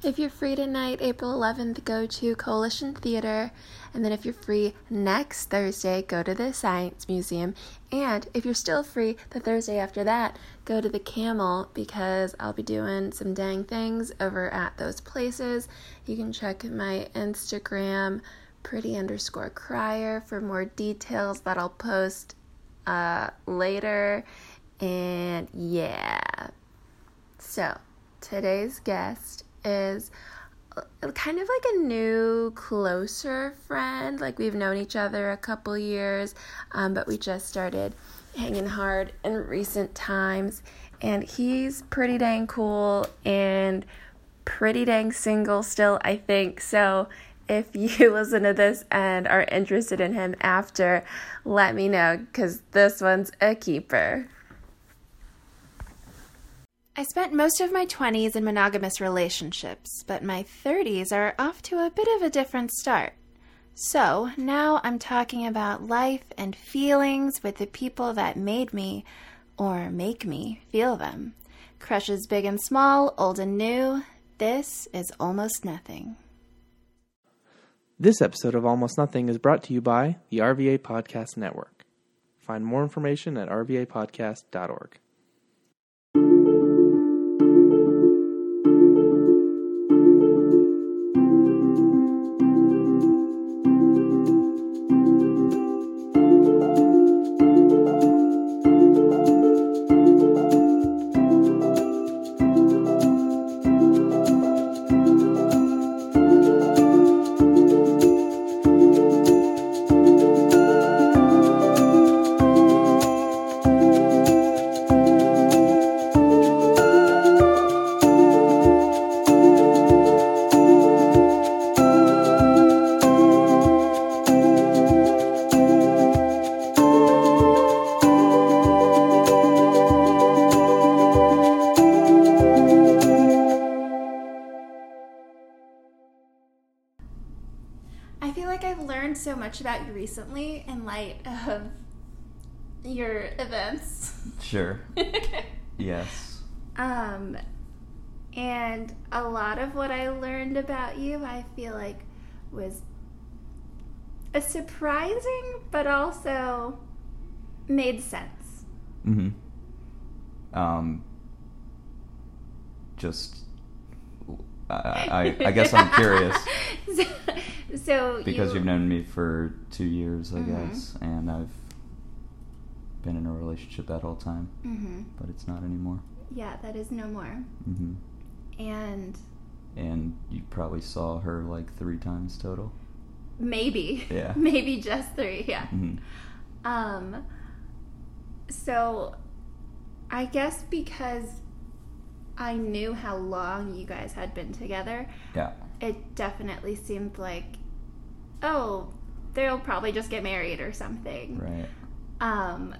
If you're free tonight, April 11th, go to Coalition Theater. And then if you're free next Thursday, go to the Science Museum. And if you're still free the Thursday after that, go to the Camel because I'll be doing some dang things over at those places. You can check my Instagram, pretty underscore crier, for more details that I'll post uh, later. And yeah. So, today's guest is kind of like a new, closer friend. Like we've known each other a couple years, um, but we just started hanging hard in recent times. And he's pretty dang cool and pretty dang single still, I think. So if you listen to this and are interested in him after, let me know because this one's a keeper. I spent most of my 20s in monogamous relationships, but my 30s are off to a bit of a different start. So now I'm talking about life and feelings with the people that made me, or make me, feel them. Crushes big and small, old and new. This is Almost Nothing. This episode of Almost Nothing is brought to you by the RVA Podcast Network. Find more information at rvapodcast.org. recently in light of your events. Sure. yes. Um, and a lot of what I learned about you, I feel like, was a surprising, but also made sense. Mm hmm Um. Just. I, I, I guess I'm curious so, so because you, you've known me for two years, I Mhm. guess, and I've been in a relationship that whole time, hmm but it's not anymore. Yeah, that is no more. hmm And And you probably saw her like three times total. maybe, Yeah. maybe just three. Yeah. hmm Um, so I guess because I knew how long you guys had been together, Yeah. it definitely seemed like, oh, they'll probably just get married or something. Right. Um,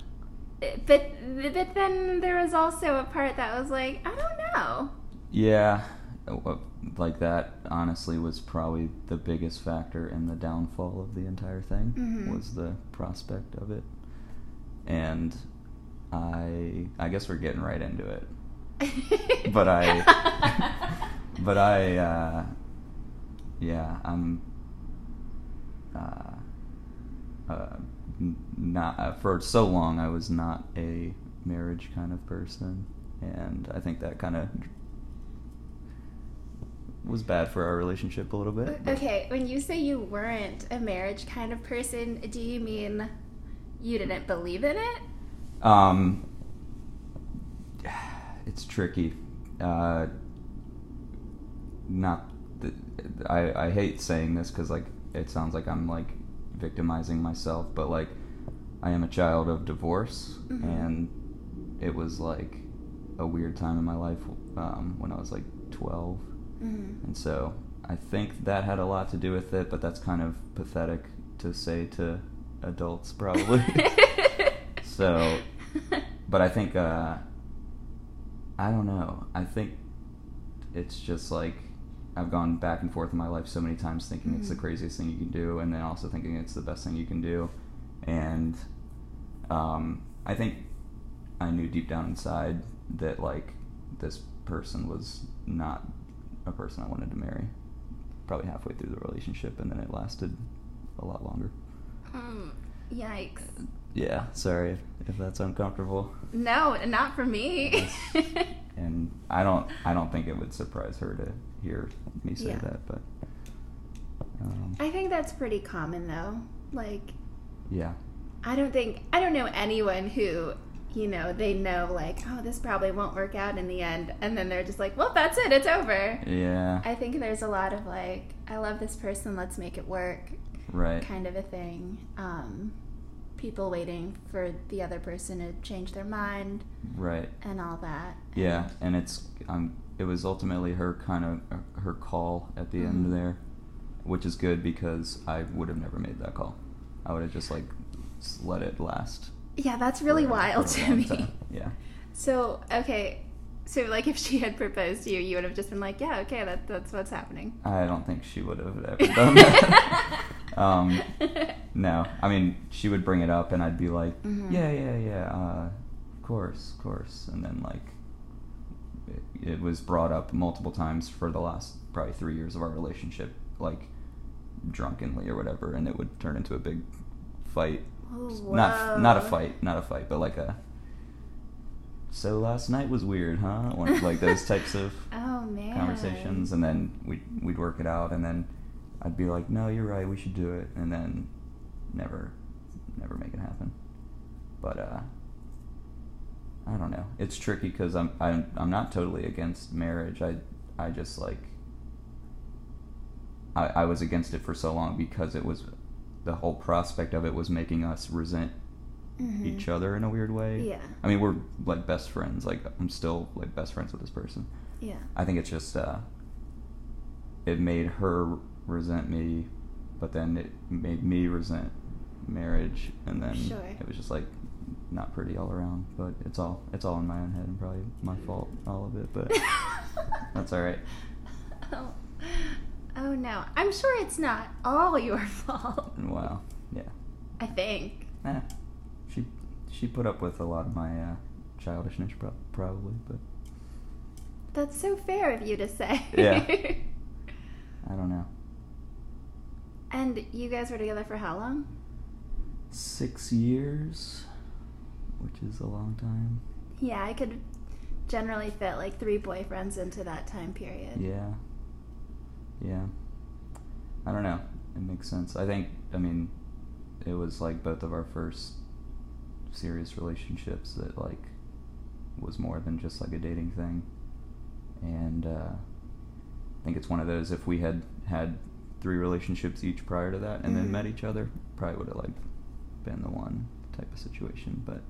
but but then there was also a part that was like, I don't know. Yeah, like that honestly was probably the biggest factor in the downfall of the entire thing Mhm. was the prospect of it. And I I guess we're getting right into it. But I but I uh yeah, I'm uh uh not uh, for so long I was not a marriage kind of person and I think that kind of was bad for our relationship a little bit. Okay, when you say you weren't a marriage kind of person, do you mean you didn't believe in it? Um, it's tricky. Uh, not. Th- I I hate saying this because like it sounds like I'm like victimizing myself, but like I am a child of divorce, Mhm. and it was like a weird time in my life um, when I was like 12, Mm. and so I think that had a lot to do with it. But that's kind of pathetic to say to adults, probably. So, but I think uh, I don't know. I think it's just like I've gone back and forth in my life so many times, thinking it's the Mhm. craziest thing you can do, and then also thinking it's the best thing you can do. And um, I think I knew deep down inside that like this person was not a person I wanted to marry. Probably halfway through the relationship, and then it lasted a lot longer. Mm, yikes. Yeah, sorry if, if that's uncomfortable. No, not for me. And I don't I don't think it would surprise her to hear me say Yeah. that, but um, I think that's pretty common though. Like, yeah, I don't think I don't know anyone who you know they know like oh this probably won't work out in the end and then they're just like well that's it it's over. yeah, I think there's a lot of like I love this person let's make it work right, kind of a thing. Um, people waiting for the other person to change their mind right. and all that. Yeah, and it's um, it was ultimately her kind of her call at the Mhm. end there, which is good because I would have never made that call. I would have just like let it last. Yeah, that's really wild to me. time. Yeah, So okay, so like if she had proposed to you, you would have just been like, yeah, okay, that that's what's happening. I don't think she would have ever done that. um, no, I mean she would bring it up, and I'd be like, Mhm. yeah, yeah, yeah, uh, of course, of course, and then like it, it was brought up multiple times for the last probably three years of our relationship, like drunkenly or whatever, and it would turn into a big fight. Oh, Not not a fight, not a fight, but like a. So last night was weird, huh? One- like those types of Oh man. conversations, and then we'd we'd work it out, and then I'd be like, "No, you're right, we should do it," and then never, never make it happen. But uh, I don't know. It's tricky because I'm I'm I'm not totally against marriage. I I just like I I was against it for so long because it was the whole prospect of it was making us resent Mhm. each other in a weird way. Yeah. I mean, we're like best friends. Like I'm still like best friends with this person. Yeah. I think it's just uh, it made her resent me, but then it made me resent marriage, and then Sure. it was just like not pretty all around. But it's all it's all in my own head and probably my fault, all of it. But that's all right. Oh. oh no, I'm sure it's not all your fault. Wow, yeah, I think. eh. She put up with a lot of my uh, childishness, pro- probably, but That's so fair of you to say. Yeah. I don't know. and you guys were together for how long? Six years, which is a long time. Yeah, I could generally fit like three boyfriends into that time period. Yeah. Yeah. I don't know. It makes sense. I think, I mean, it was like both of our first serious relationships that, like, was more than just like a dating thing. And uh, I think it's one of those, if we had had three relationships each prior to that and Mhm. then met each other, probably would have, like, been the one type of situation. But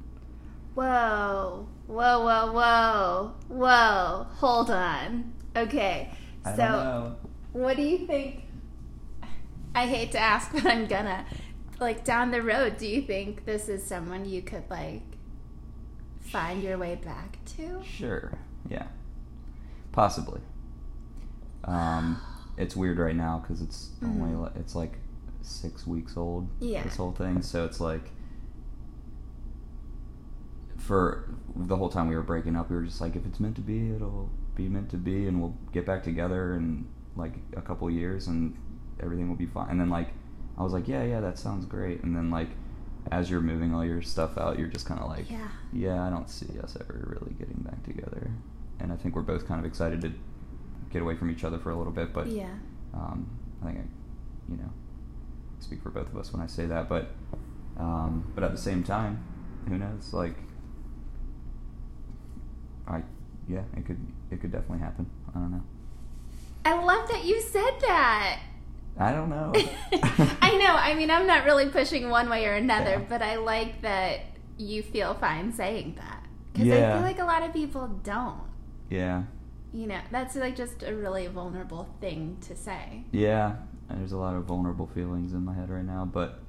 Whoa, whoa, whoa, whoa, whoa. Hold on. Okay, I so don't know. what do you think? I hate to ask, but I'm gonna. Like down the road, do you think this is someone you could like find your way back to? Sure. Yeah. Possibly. Um, it's weird right now because it's only Mhm. li- it's like six weeks old. Yeah. This whole thing, so it's like for the whole time we were breaking up, we were just like, if it's meant to be, it'll be meant to be, and we'll get back together in like a couple years, and everything will be fine. And then like, I was like, yeah, yeah, that sounds great. And then like, as you're moving all your stuff out, you're just kind of like, Yeah. yeah, I don't see us ever really getting back together. And I think we're both kind of excited to get away from each other for a little bit, but Yeah. um, I think I, you know, speak for both of us when I say that. But um, but at the same time, who knows? Like, I yeah, it could it could definitely happen. I don't know. I love that you said that. I don't know. I know. I mean, I'm not really pushing one way or another, Yeah. but I like that you feel fine saying that. Because I feel like a lot of people don't. yeah, You know, that's like just a really vulnerable thing to say. yeah. There's a lot of vulnerable feelings in my head right now, but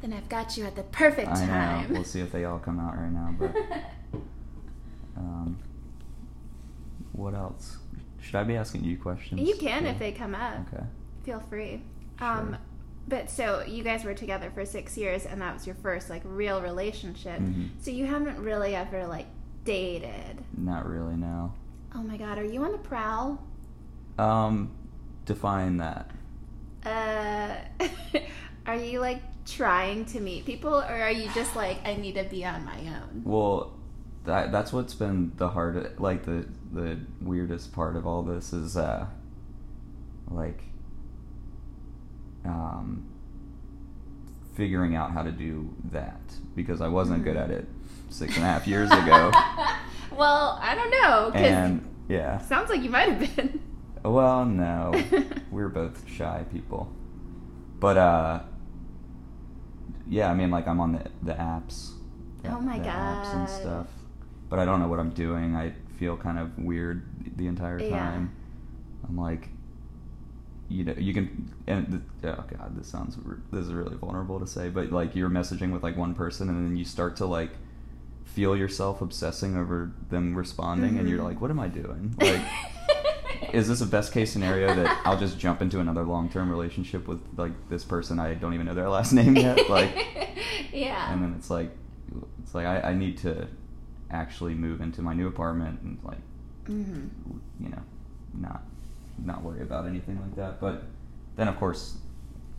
Then I've got you at the perfect I time. know we'll see if they all come out right now. But um, what else? Should I be asking you questions? you can too? if they come up. Okay. Feel free. Sure. Um, but so you guys were together for six years, and that was your first like real relationship. Mhm. So you haven't really ever like dated. Not really. No. Oh my god, are you on the prowl? Um, define that. Uh, are you like trying to meet people, or are you just like I need to be on my own? Well, that that's what's been the hard, like the the weirdest part of all this is, uh, like, um, figuring out how to do that because I wasn't good at it six and a half years ago, well, I don't know and yeah. sounds like you might have been. Well, no, we're both shy people, but uh, yeah. I mean, like I'm on the the apps. the- Oh my the apps and God. stuff, but I don't know what I'm doing. I feel kind of weird the entire Yeah. time. I'm like, you know, you can, and the, oh god, this sounds this is really vulnerable to say, but like you're messaging with like one person, and then you start to like feel yourself obsessing over them responding, and you're Mhm. like, what am I doing? Like is this a best case scenario that I'll just jump into another long term relationship with like this person I don't even know their last name yet? Like, yeah. and then it's like, it's like I, I need to actually move into my new apartment and like, hmm you know, not not worry about anything like that. But then of course,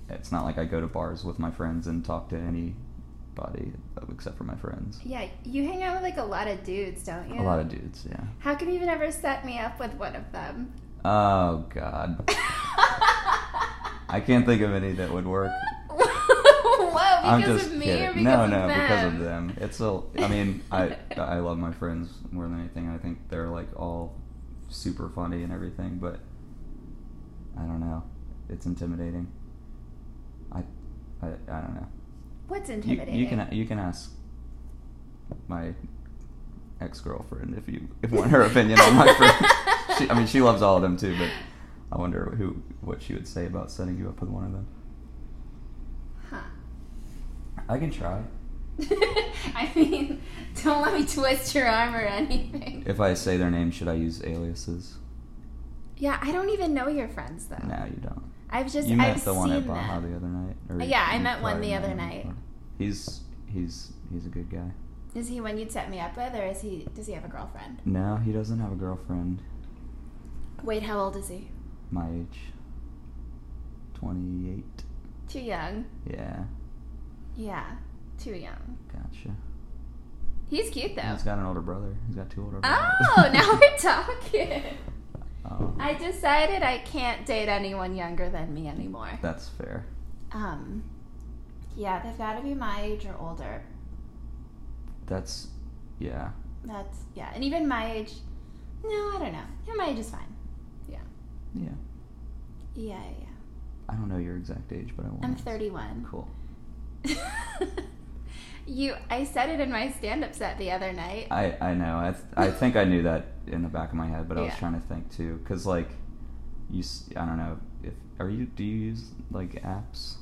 it's not like I go to bars with my friends and talk to anybody except for my friends. Yeah, you hang out with like a lot of dudes, don't you? A lot of dudes, yeah. How come you've never set me up with one of them? Oh God, I can't think of any that would work. Whoa, I'm because just of me kidding. or because no, no, them? because of them. It's a. I mean, I I love my friends more than anything. I think they're like all super funny and everything, but I don't know. It's intimidating. I I, I don't know. What's intimidating? you can you can ask my ex girlfriend if you if you want her opinion on my friends. She, I mean, she loves all of them too, but I wonder who what she would say about setting you up with one of them. Huh. I can try. I mean, don't let me twist your arm or anything. If I say their name, should I use aliases? Yeah, I don't even know your friends though. No, you don't. I've just you met I've the one at Baja them. the other night. Or Yeah, I met one the other night. before. He's he's he's a good guy. Is he one you'd set me up with, or is he? Does he have a girlfriend? No, he doesn't have a girlfriend. Wait, how old is he? My age. Twenty eight. Too young. Yeah, Yeah, too young. gotcha. He's cute though. He's got an older brother. He's got two older brothers. Oh, now we're talking. Um, I decided I can't date anyone younger than me anymore. That's fair. Um, yeah, they've got to be my age or older. That's yeah. That's yeah, and even my age. No, I don't know. Yeah, my age is fine. Yeah. Yeah, yeah, yeah. I don't know your exact age, but I want. I'm 31. Cool. you, I said it in my stand-up set the other night. I I know. I th- I think I knew that in the back of my head, but I was Yeah. trying to think too, because like, you. I don't know if are you. Do you use like apps?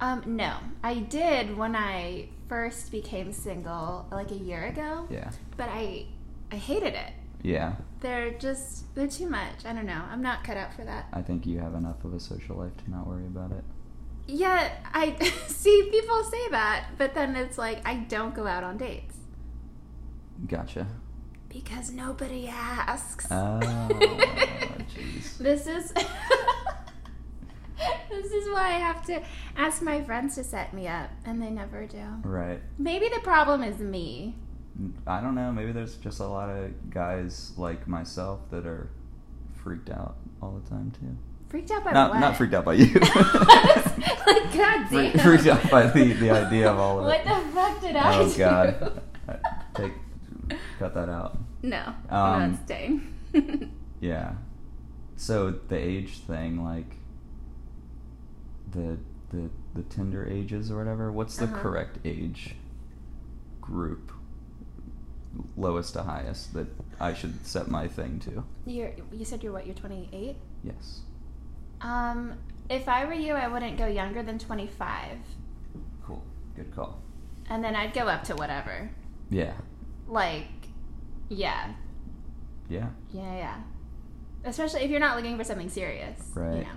Um, no, I did when I first became single, like a year ago. Yeah. But I, I hated it. Yeah. They're just they're too much. I don't know. I'm not cut out for that. I think you have enough of a social life to not worry about it. Yeah, I see people say that, but then it's like I don't go out on dates Gotcha. because nobody asks. Oh, jeez. This is This is why I have to ask my friends to set me up and they never do. Right. Maybe the problem is me. I don't know. Maybe there's just a lot of guys like myself that are freaked out all the time too. Freaked out by Not what? not freaked out by you. like god damn. freaked out by the, the idea of all of What it. What the fuck did I oh do? god. Uh, Take cut that out. No, Um, not staying. Yeah. So the age thing, like the the the Tinder ages or whatever. What's the Uh-huh. correct age group? Lowest to highest that I should set my thing to. You're, you said you're what? You're 28. Yes. Um, if I were you, I wouldn't go younger than 25, Cool. Good call. and then I'd go up to whatever. Yeah. Like, yeah, Yeah. yeah, yeah. Especially if you're not looking for something serious, You Right. know.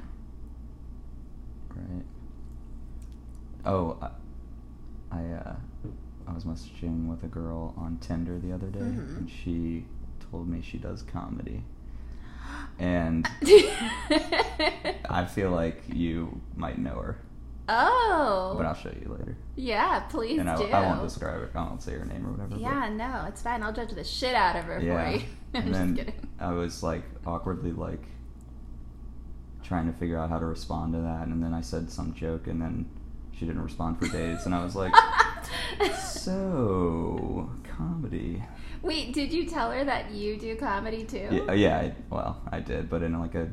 Right. Oh, I, I uh, I was messaging with a girl on Tinder the other day, Mhm. and she told me she does comedy. And I feel like you might know her, oh. but I'll show you later. yeah, please and I, do. I won't describe it. I won't say her name or whatever. but- yeah, no, it's fine. I'll judge the shit out of her Yeah. for you. I'm and just then kidding. I was like awkwardly like trying to figure out how to respond to that, and then I said some joke, and then she didn't respond for days, and I was like, so comedy. Wait, did you tell her that you do comedy too? Yeah, uh, yeah. I, well, I did, but in like a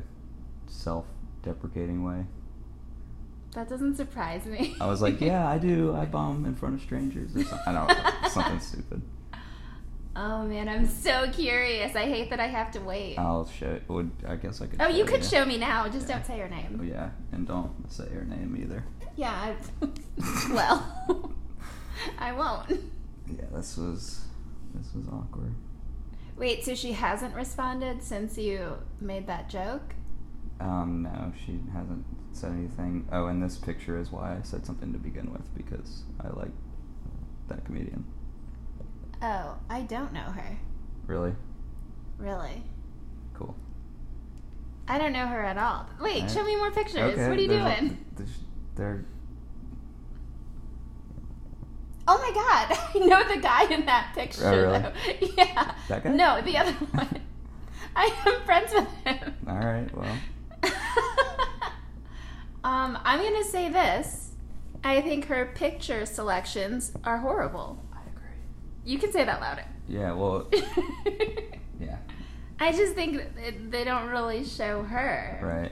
self-deprecating way. That doesn't surprise me. I was like, yeah, I do. I bomb in front of strangers. Or something. I don't know, something stupid. Oh man, I'm so curious. I hate that I have to wait. Oh, I'll show. Would I guess I could. oh, you could you. show me now. Just Yeah. don't say your name. Oh, yeah, and don't say her name either. Yeah. I, well, I won't. Yeah, this was this was awkward. Wait, so she hasn't responded since you made that joke? Um, no, she hasn't said anything. Oh, and this picture is why I said something to begin with because I like that comedian. Oh, I don't know her. Really Really. cool. I don't know her at all. Wait, Alright. show me more pictures. Okay, what are you a- doing? there's- They're Oh my god, I know the guy in that picture. Oh, really? though. Yeah. That guy? No, the other one. I am friends with him. all right. Well, um, I'm gonna say this. I think her picture selections are horrible. I agree. You can say that louder. Yeah. Well. Yeah. I just think they don't really show her. Right.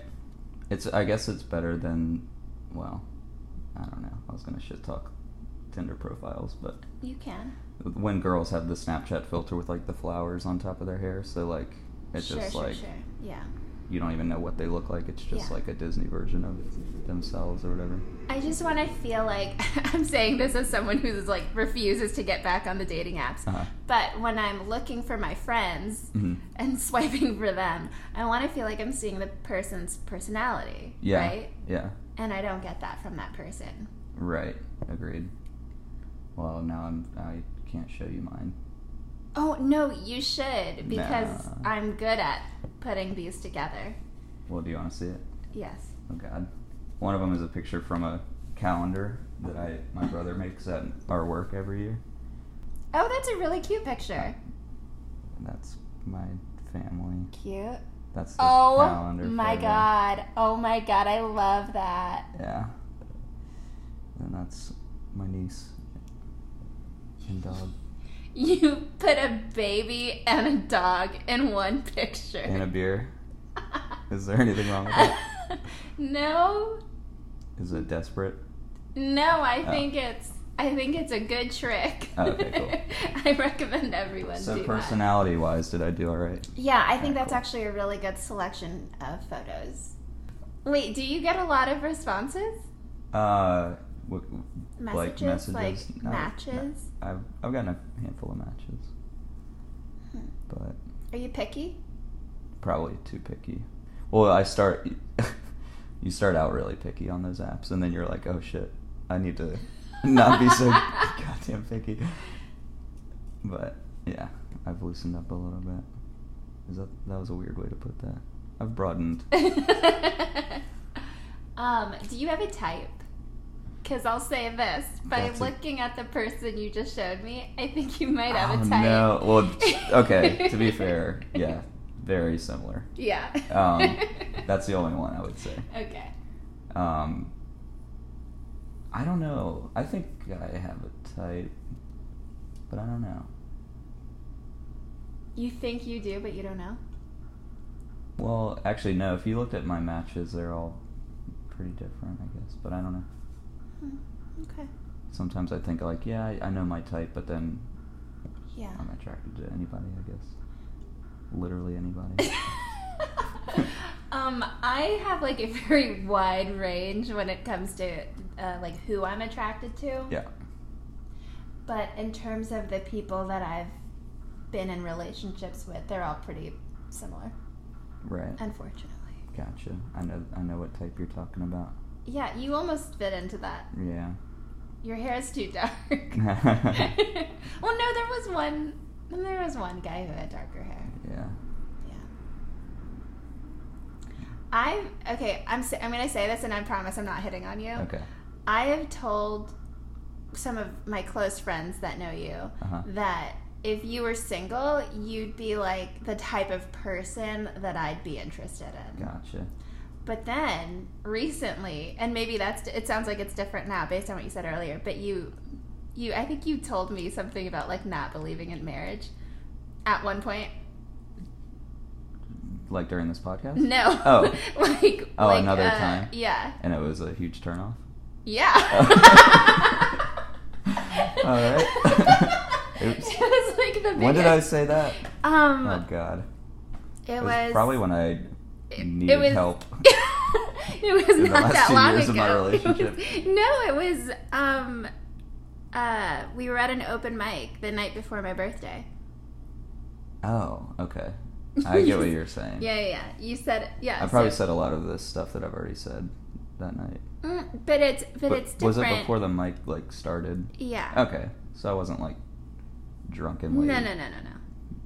It's. I guess it's better than. Well, I don't know. I was gonna shit talk Tinder profiles, but You can. when girls have the Snapchat filter with like the flowers on top of their hair, so like it's sure, just sure, like sure. Yeah. you don't even know what they look like. It's just Yeah. like a Disney version of themselves or whatever. I just want to feel like I'm saying this as someone who's like refuses to get back on the dating apps. Uh-huh. But when I'm looking for my friends Mhm. and swiping for them, I want to feel like I'm seeing the person's personality, Yeah. right? Yeah. And I don't get that from that person. Right. Agreed. Well, now I'm. I can't show you mine. Oh, no, you should because Nah. I'm good at putting these together. Well, do you want to see it? Yes. Oh God. One of them is a picture from a calendar that I my brother makes at our work every year. Oh, that's a really cute picture. That's my family. Cute. That's the Oh calendar. Oh my photo. god. Oh my god, I love that. Yeah. And that's my niece and dog You put a baby and a dog in one picture. and a beer. Is there anything wrong with that? no, Is it desperate? no. I Oh. think it's. I think it's a good trick. Oh, okay, I recommend everyone So do personality wise, did I do all right? that. Yeah, I think Okay, that's cool. actually a really good selection of photos. Wait, do you get a lot of responses? Uh, w- like Messages, messages, like No, no. matches? I've I've gotten a handful of matches, Hmm. but Are you picky? probably too picky. Well, I start. You start out really picky on those apps, and then you're like, "Oh shit, I need to not be so goddamn picky." But yeah, I've loosened up a little bit. Is that that was a weird way to put that? I've broadened. um, do you have a type? Because I'll say this by That's a- looking at the person you just showed me, I think you might have oh, a type. No, well, okay. To be fair, yeah, very similar. Yeah. Um, that's the only one I would say. okay. Um, I don't know. I think I have a type, but I don't know. You think you do, but you don't know? Well, actually, no. If you looked at my matches, they're all pretty different, I guess. But I don't know. Hmm. Okay. Sometimes I think like, yeah, I, I know my type, but then Yeah. I'm attracted to anybody, I guess. Literally anybody. um, I have like a very wide range when it comes to uh, like who I'm attracted to. yeah. But in terms of the people that I've been in relationships with, they're all pretty similar, Right. unfortunately. Gotcha. I know. I know what type you're talking about. Yeah, you almost fit into that. Yeah. Your hair is too dark. well, no, there was one. There was one guy who had darker hair. Yeah. Yeah. I okay. I'm I'm gonna say this, and I promise I'm not hitting on you. Okay. I have told some of my close friends that know you Uh-huh. that if you were single, you'd be like the type of person that I'd be interested in. Gotcha. But then recently, and maybe that's it sounds like it's different now based on what you said earlier, but you you I think you told me something about like not believing in marriage at one point. Like during this podcast? No. Oh. like Oh, like, another uh, time? Yeah. And it was a huge turnoff? Yeah. All right. Oops. It was like the biggest. When did I say that? Um Oh, God. it, It was, was probably when I needed it was, help. it was In the not last that long ago. of my It was- relationship. no, it was um uh we were at an open mic the night before my birthday. Oh, okay. I get what you're saying. Yeah, yeah, yeah. You said yeah. I probably so- said a lot of this stuff that I've already said that night. Mm, but it's but, it's different. was it before the mic like started? Yeah. Okay, so I wasn't like drunkenly No, no, no, no, no.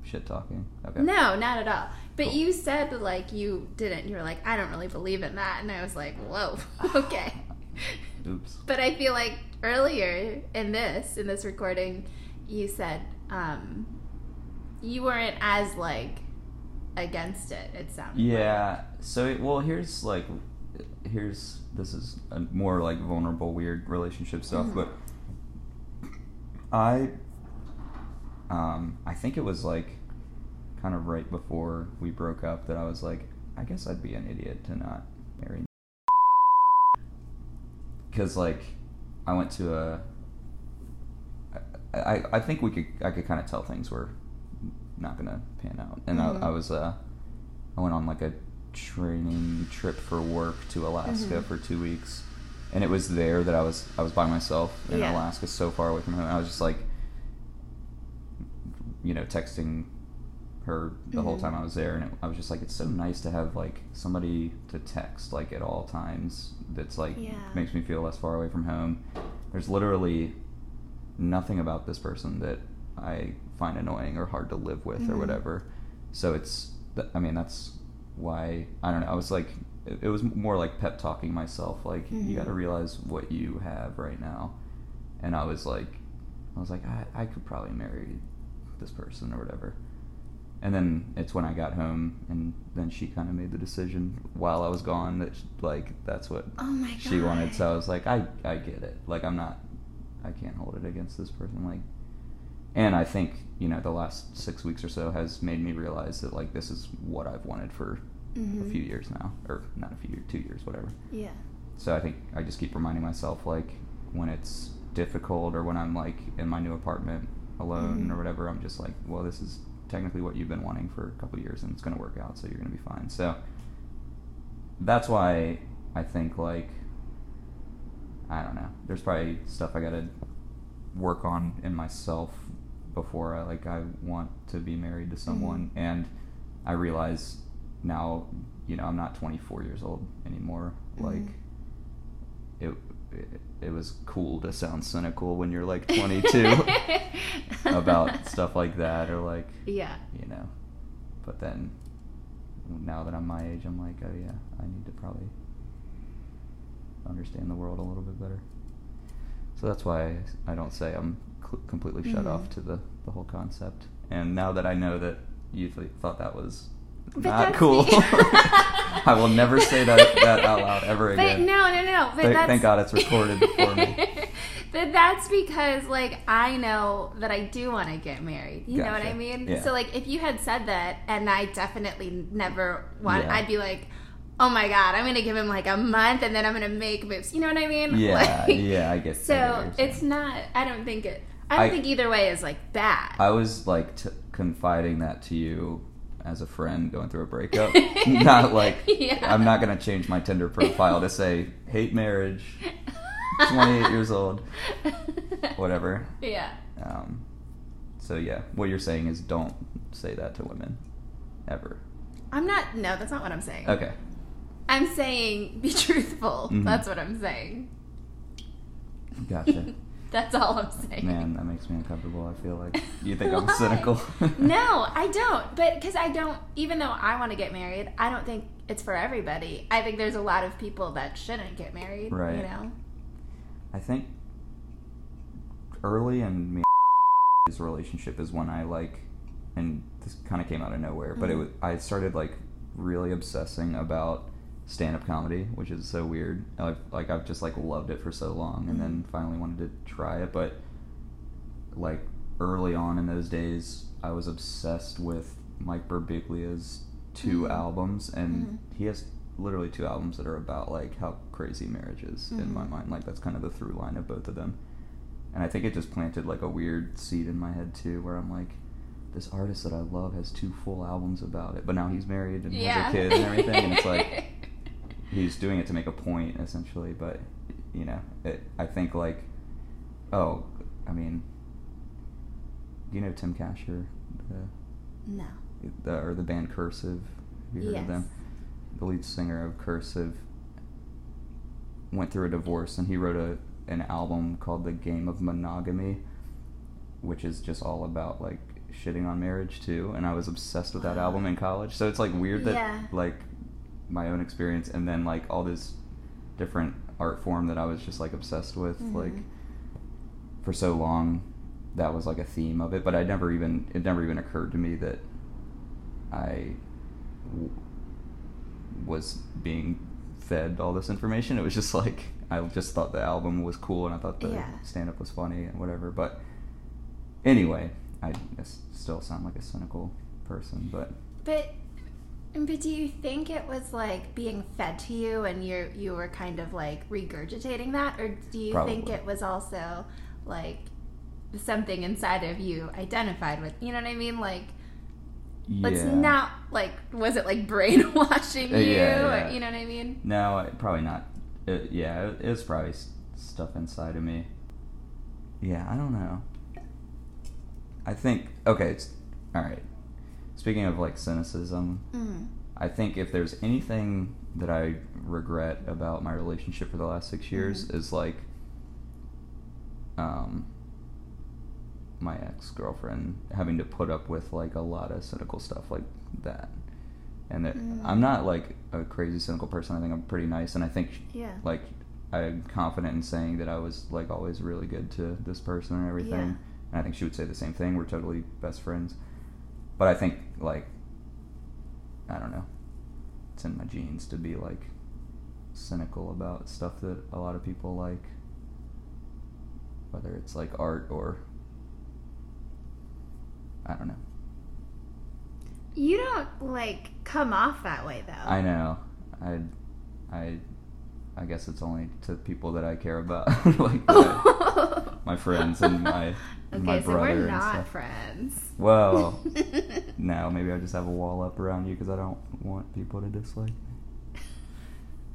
shit talking. Okay. No, not at all. But you said like you didn't. You were like, I don't really believe in that, and I was like, whoa, okay. Oops. But I feel like earlier in this in this recording, you said um, you weren't as like against it. It sounded. like. Yeah. So well, here's like, here's this is a more like vulnerable, weird relationship stuff, Mhm. but I, um, I think it was like, kind of right before we broke up that I was like, I guess I'd be an idiot to not marry. Because like, I went to a. I, I, I think we could I could kind of tell things were not gonna pan out, and Mhm. I, I was uh I went on like a training trip for work to Alaska Mhm. for two weeks, and it was there that I was I was by myself in Yeah. Alaska, so far away from home. I was just like, you know, texting her the whole Mhm. time I was there, and it, I was just like, it's so nice to have like somebody to text like at all times. That's like Yeah. makes me feel less far away from home. There's literally nothing about this person that I find annoying or hard to live with or Mhm. whatever. So it's, th- I mean, that's why I don't know. I was like, it, it was more like pep talking myself. Like you Mhm. got to realize what you have right now. And I was like, I was like, I, I could probably marry this person or whatever. And then it's when I got home, and then she kind of made the decision while I was gone that like that's what Oh she wanted. So I was like, I I get it. Like I'm not, I can't hold it against this person. Like, and I think you know the last six weeks or so has made me realize that like this is what I've wanted for Mhm. a few years now, or not a few years, two years, whatever. Yeah. So I think I just keep reminding myself like when it's difficult or when I'm like in my new apartment alone Mhm. or whatever, I'm just like, well, this is technically what you've been wanting for a couple years and it's going to work out, so you're going to be fine. So that's why I think like I don't know. There's probably stuff I got to work on in myself before I like I want to be married to someone and I realize now, you know, I'm not 24 years old anymore. Like Mhm. it, it was cool to sound cynical when you're like 22 about stuff like that or like Yeah. you know but then now that i'm my age i'm like oh yeah i need to probably understand the world a little bit better so that's why i don't say i'm cl- completely shut Mhm. off to the, the whole concept and now that i know that you th- thought that was But not that's cool i will never say that, that out loud ever But again no, no, no. But Thank- thank God it's recorded for me. but that's because, like, I know that I do want to get married. You know what I mean? Yeah. So, like, if you had said that, and I definitely never want, Yeah. I'd be like, oh my god, I'm gonna give him like a month, and then I'm gonna make moves. You know what I mean? yeah Like, yeah i guess. So it's not. I don't think it. I don't I- think either way is like bad. I was like t- confiding that to you as a friend going through a breakup. not like Yeah. I'm not gonna change my Tinder profile to say hate marriage, 28 years old, whatever. Yeah. Um, so yeah, what you're saying is don't say that to women, ever. I'm not. No, that's not what I'm saying. Okay. I'm saying be truthful. Mhm. That's what I'm saying. Gotcha. That's all I'm saying. Man, that makes me uncomfortable. I feel like you think I'm cynical. no, I don't. But because I don't, even though I want to get married, I don't think it's for everybody. I think there's a lot of people that shouldn't get married. Right. You know. I think early in me his relationship is when I like, and this kind of came out of nowhere, but it Mhm. was I started like really obsessing about stand-up comedy, which is so weird. I've, like I've just like loved it for so long, and then finally wanted to try it. But like early on in those days, I was obsessed with Mike Birbiglia's 2 Mhm. albums, and Mhm. he has literally two albums that are about like how crazy marriage is in my Mhm. mind. Like that's kind of the through line of both of them. And I think it just planted like a weird seed in my head too, where I'm like, this artist that I love has two full albums about it, but now he's married and Yeah. has a kid and everything, and it's like he's doing it to make a point essentially. But you know, it, I think like, oh, I mean, do you know Tim Kasher, the, no. the or the band Cursive? Have you heard of them? Yes. the lead singer of Cursive went through a divorce and he wrote a an album called The Game of Monogamy which is just all about like shitting on marriage too and I was obsessed with that album in college so it's like weird that Yeah. like my own experience and then like all this different art form that I was just like obsessed with like Mhm. for so long that was like a theme of it but I never even it never even occurred to me that I w- was being fed all this information it was just like I just thought the album was cool and I thought the Yeah. stand up was funny and whatever but anyway I still sound like a cynical person but But but do you think it was like being fed to you and you you were kind of like regurgitating that or do you think it was also like something inside of you identified with you know what I mean like it's yeah. not like was it like brainwashing you Uh, yeah, yeah. or you know what I mean No, probably not. It, yeah, it, was probably stuff inside of me. Yeah, I don't know. I think okay. It's, all right. Speaking of like cynicism, mm. I think if there's anything that I regret about my relationship for the last six years Mhm. is like, um, my ex girlfriend having to put up with like a lot of cynical stuff like that, and that Mm. I'm not like a crazy cynical person. I think I'm pretty nice, and I think yeah like I'm confident in saying that I was like always really good to this person and everything. Yeah. And I think she would say the same thing. We're totally best friends. But I think like I don't know. It's in my genes to be like cynical about stuff that a lot of people like. Whether it's like art or I don't know. you don't like come off that way though I know. I I I guess it's only to people that I care about. like that my friends and my okay my so brother we're not friends Well, no, maybe I just have a wall up around you because I don't want people to dislike me.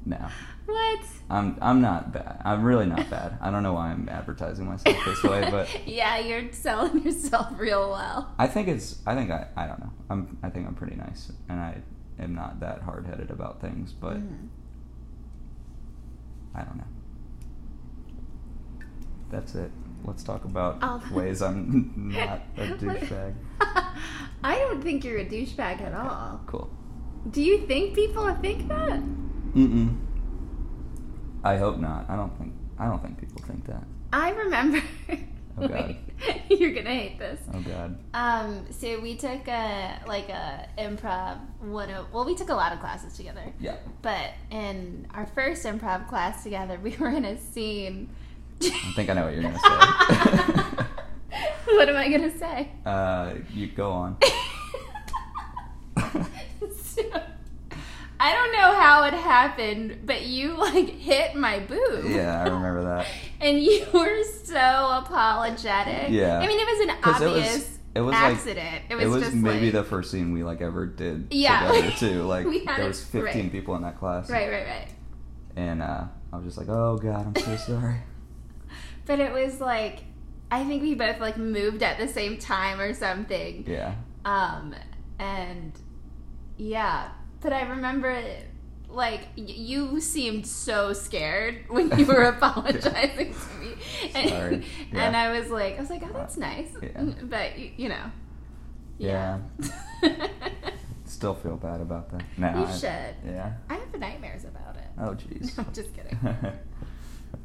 No, what I'm I'm not bad. I'm really not bad. I don't know why I'm advertising myself this way, but yeah, you're selling yourself real well. I think it's. I think I. I don't know. I'm. I think I'm pretty nice, and I am not that hard headed about things. But Mhm. I don't know. That's it. Let's talk about ways I'm not a douchebag. I don't think you're a douchebag at all. Cool. Do you think people think that? Mm-mm. I hope not. I don't think. I don't think people think that. I remember. Oh, God. Wait, you're gonna hate this. Oh God. Um, so we took a like a improv one of well, we took a lot of classes together. Yeah. But in our first improv class together, we were in a scene. I think I know what you're gonna say. what am I gonna say? uh, you go on. So, I don't know how it happened, but you like hit my boob. yeah, I remember that. And you were so apologetic. Yeah. I mean, it was an 'Cause it was- obvious it was like- accident. it was, It was just maybe like, the first scene we like ever did Yeah. together too. Like We had there was 15 right. people in that class, right, right, right. and uh, I was just like, "Oh God, I'm so sorry." But it was like, I think we both like moved at the same time or something. Yeah. Um, and yeah, but I remember like y- you seemed so scared when you were apologizing to me, and, Sorry. and I was like, I was like, oh, that's nice, Yeah. but you know, Yeah. Still feel bad about that. No, You I- should. Yeah. I have nightmares about it. Oh, jeez. I'm just kidding.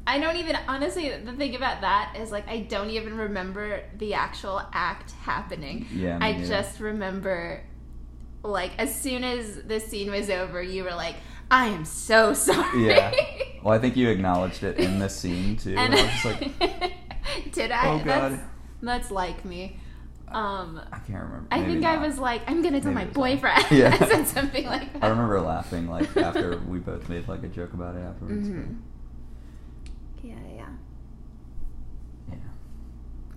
I don't even honestly. The thing about that is like I don't even remember the actual act happening. Yeah, I neither. just remember, like as soon as the scene was over, you were like, "I am so sorry." yeah. Well, I think you acknowledged it in the scene too. and I was just like, did I? Oh, God. That's, that's like me. Um, I can't remember. I Maybe think I was like, I'm gonna tell Maybe my boyfriend. Yeah. I said something like that. I remember laughing like after we both made like a joke about it afterwards. Mhm. Yeah, yeah. but,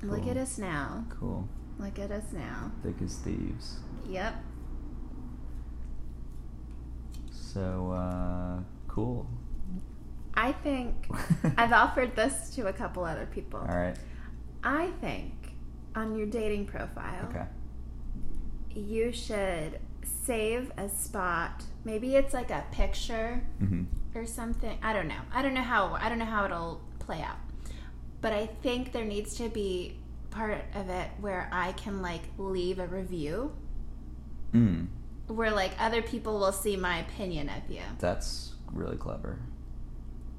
Yeah. Look at us now. Cool. Look at us now. Thick as thieves. Yep. So uh cool. I think I've offered this to a couple other people. All right. I think on your dating profile, Okay. you should save a spot. Maybe it's like a picture hmm or something. I don't know. I don't know how I don't know how it'll play out. But I think there needs to be part of it where I can like leave a review Mm. where like other people will see my opinion of you. That's really clever.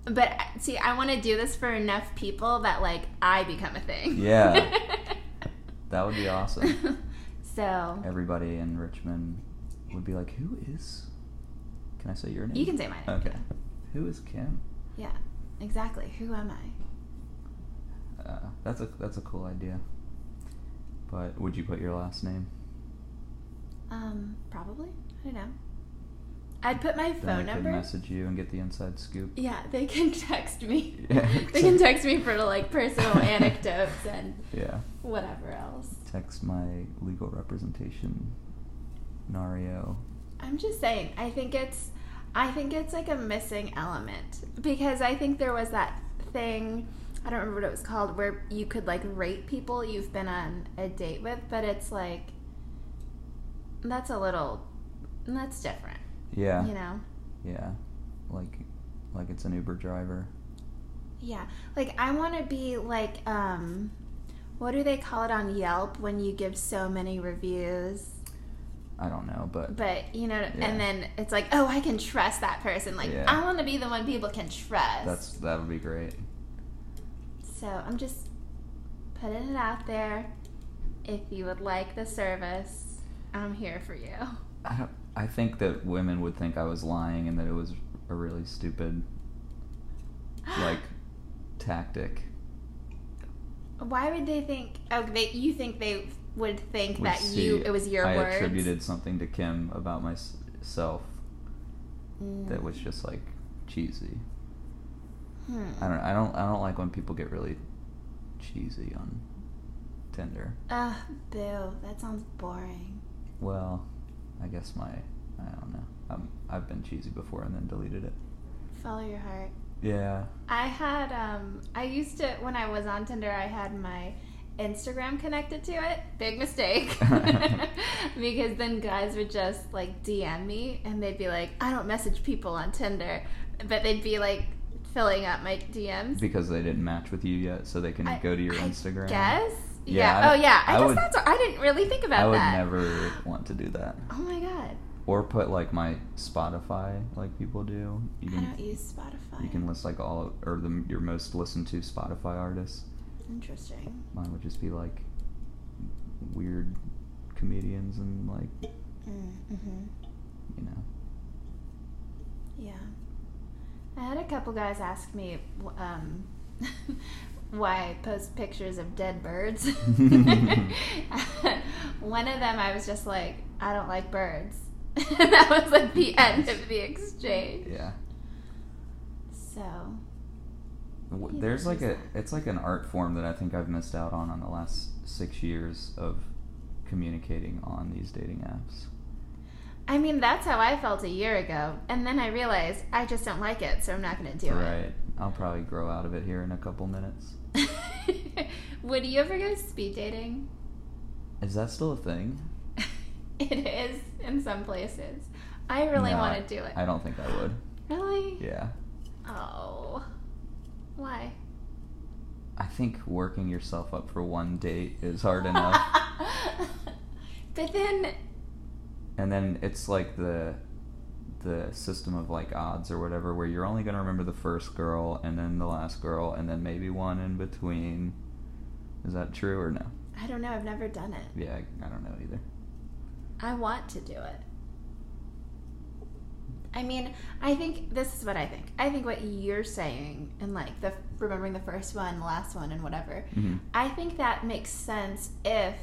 But see, I want to do this for enough people that like I become a thing. Yeah. That would be awesome. so Everybody in Richmond would be like, "Who is?" Can I say your name? you can say my name. Okay. Who is Kim? Yeah, exactly. Who am I? Uh, that's a that's a cool idea. But would you put your last name? Um, probably. I don't know. I'd put my Then phone could number. message you and get the inside scoop. Yeah, they can text me. Yeah. they can text me for like personal anecdotes and Yeah. whatever else. Text my legal representation, Nario. I'm just saying. I think it's, I think it's like a missing element because I think there was that thing. I don't remember what it was called where you could like rate people you've been on a date with, but it's like that's a little, that's different. Yeah. You know. Yeah. Like, like it's an Uber driver. Yeah. Like I want to be like um what do they call it on Yelp when you give so many reviews? I don't know, but But, you know, Yeah. and then it's like, "Oh, I can trust that person." Like Yeah. I want to be the one people can trust. that's that would be great. So, I'm just putting it out there. If you would like the service, I'm here for you. I don't. I think that women would think I was lying and that it was a really stupid, like, tactic. Why would they think Oh, they you think they would think Would that see you it was your I words? attributed something to Kim about myself Mm. that was just like cheesy. Hmm. I don't. I don't. I don't like when people get really cheesy on Tinder. Ugh, boo. That sounds boring. Well, I guess my. I don't know. I'm, I've been cheesy before and then deleted it. Follow your heart. Yeah. I had um I used to when I was on Tinder I had my Instagram connected to it. Big mistake. because then guys would just like DM me and they'd be like, I don't message people on Tinder, but they'd be like filling up my DMs. Because they didn't match with you yet, so they can I- go to your I Instagram. Guess? Yeah, Yeah. I- oh yeah. I, I guess would- that's I didn't really think about that. I would that. never want to do that. Oh my god. Or put like my Spotify, like people do. You I can don't use Spotify. you can list like all or the your most listened to Spotify artists. Interesting. Mine would just be like weird comedians and like Mm-hmm. you know. Yeah. I had a couple guys ask me um, why I post pictures of dead birds. One of them, I was just like, I don't like birds. and that was like the end of the exchange. Yeah. So, There's like a it's like an art form that I think I've missed out on on the last six years of communicating on these dating apps. I mean, that's how I felt a year ago. And then I realized I just don't like it, so I'm not going to do it. right. I'll probably grow out of it here in a couple minutes. Would you ever go speed dating? Is that still a thing? It is in some places. I really No, want to do it. I don't think I would. Really? Yeah. Oh. Why? I think working yourself up for one date is hard enough. but then, and then it's like the the system of like odds or whatever where you're only going to remember the first girl and then the last girl and then maybe one in between. Is that true or no? I don't know. I've never done it. Yeah, I, I don't know either. I want to do it. I mean, I think this is what I think. I think what you're saying and like the remembering the first one, the last one, and whatever. hmm I think that makes sense if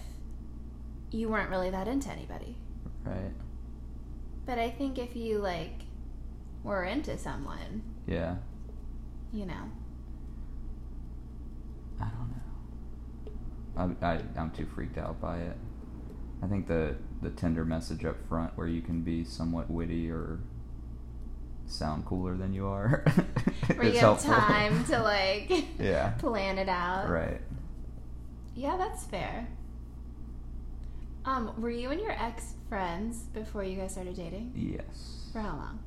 you weren't really that into anybody. Right. But I think if you like were into someone, Yeah. you know, I don't know. I, I I'm too freaked out by it. I think the the Tinder message up front where you can be somewhat witty or sound cooler than you are where you have time to like yeah. plan it out. Right. Yeah, that's fair. Um, were you and your ex friends before you guys started dating? Yes. For how long?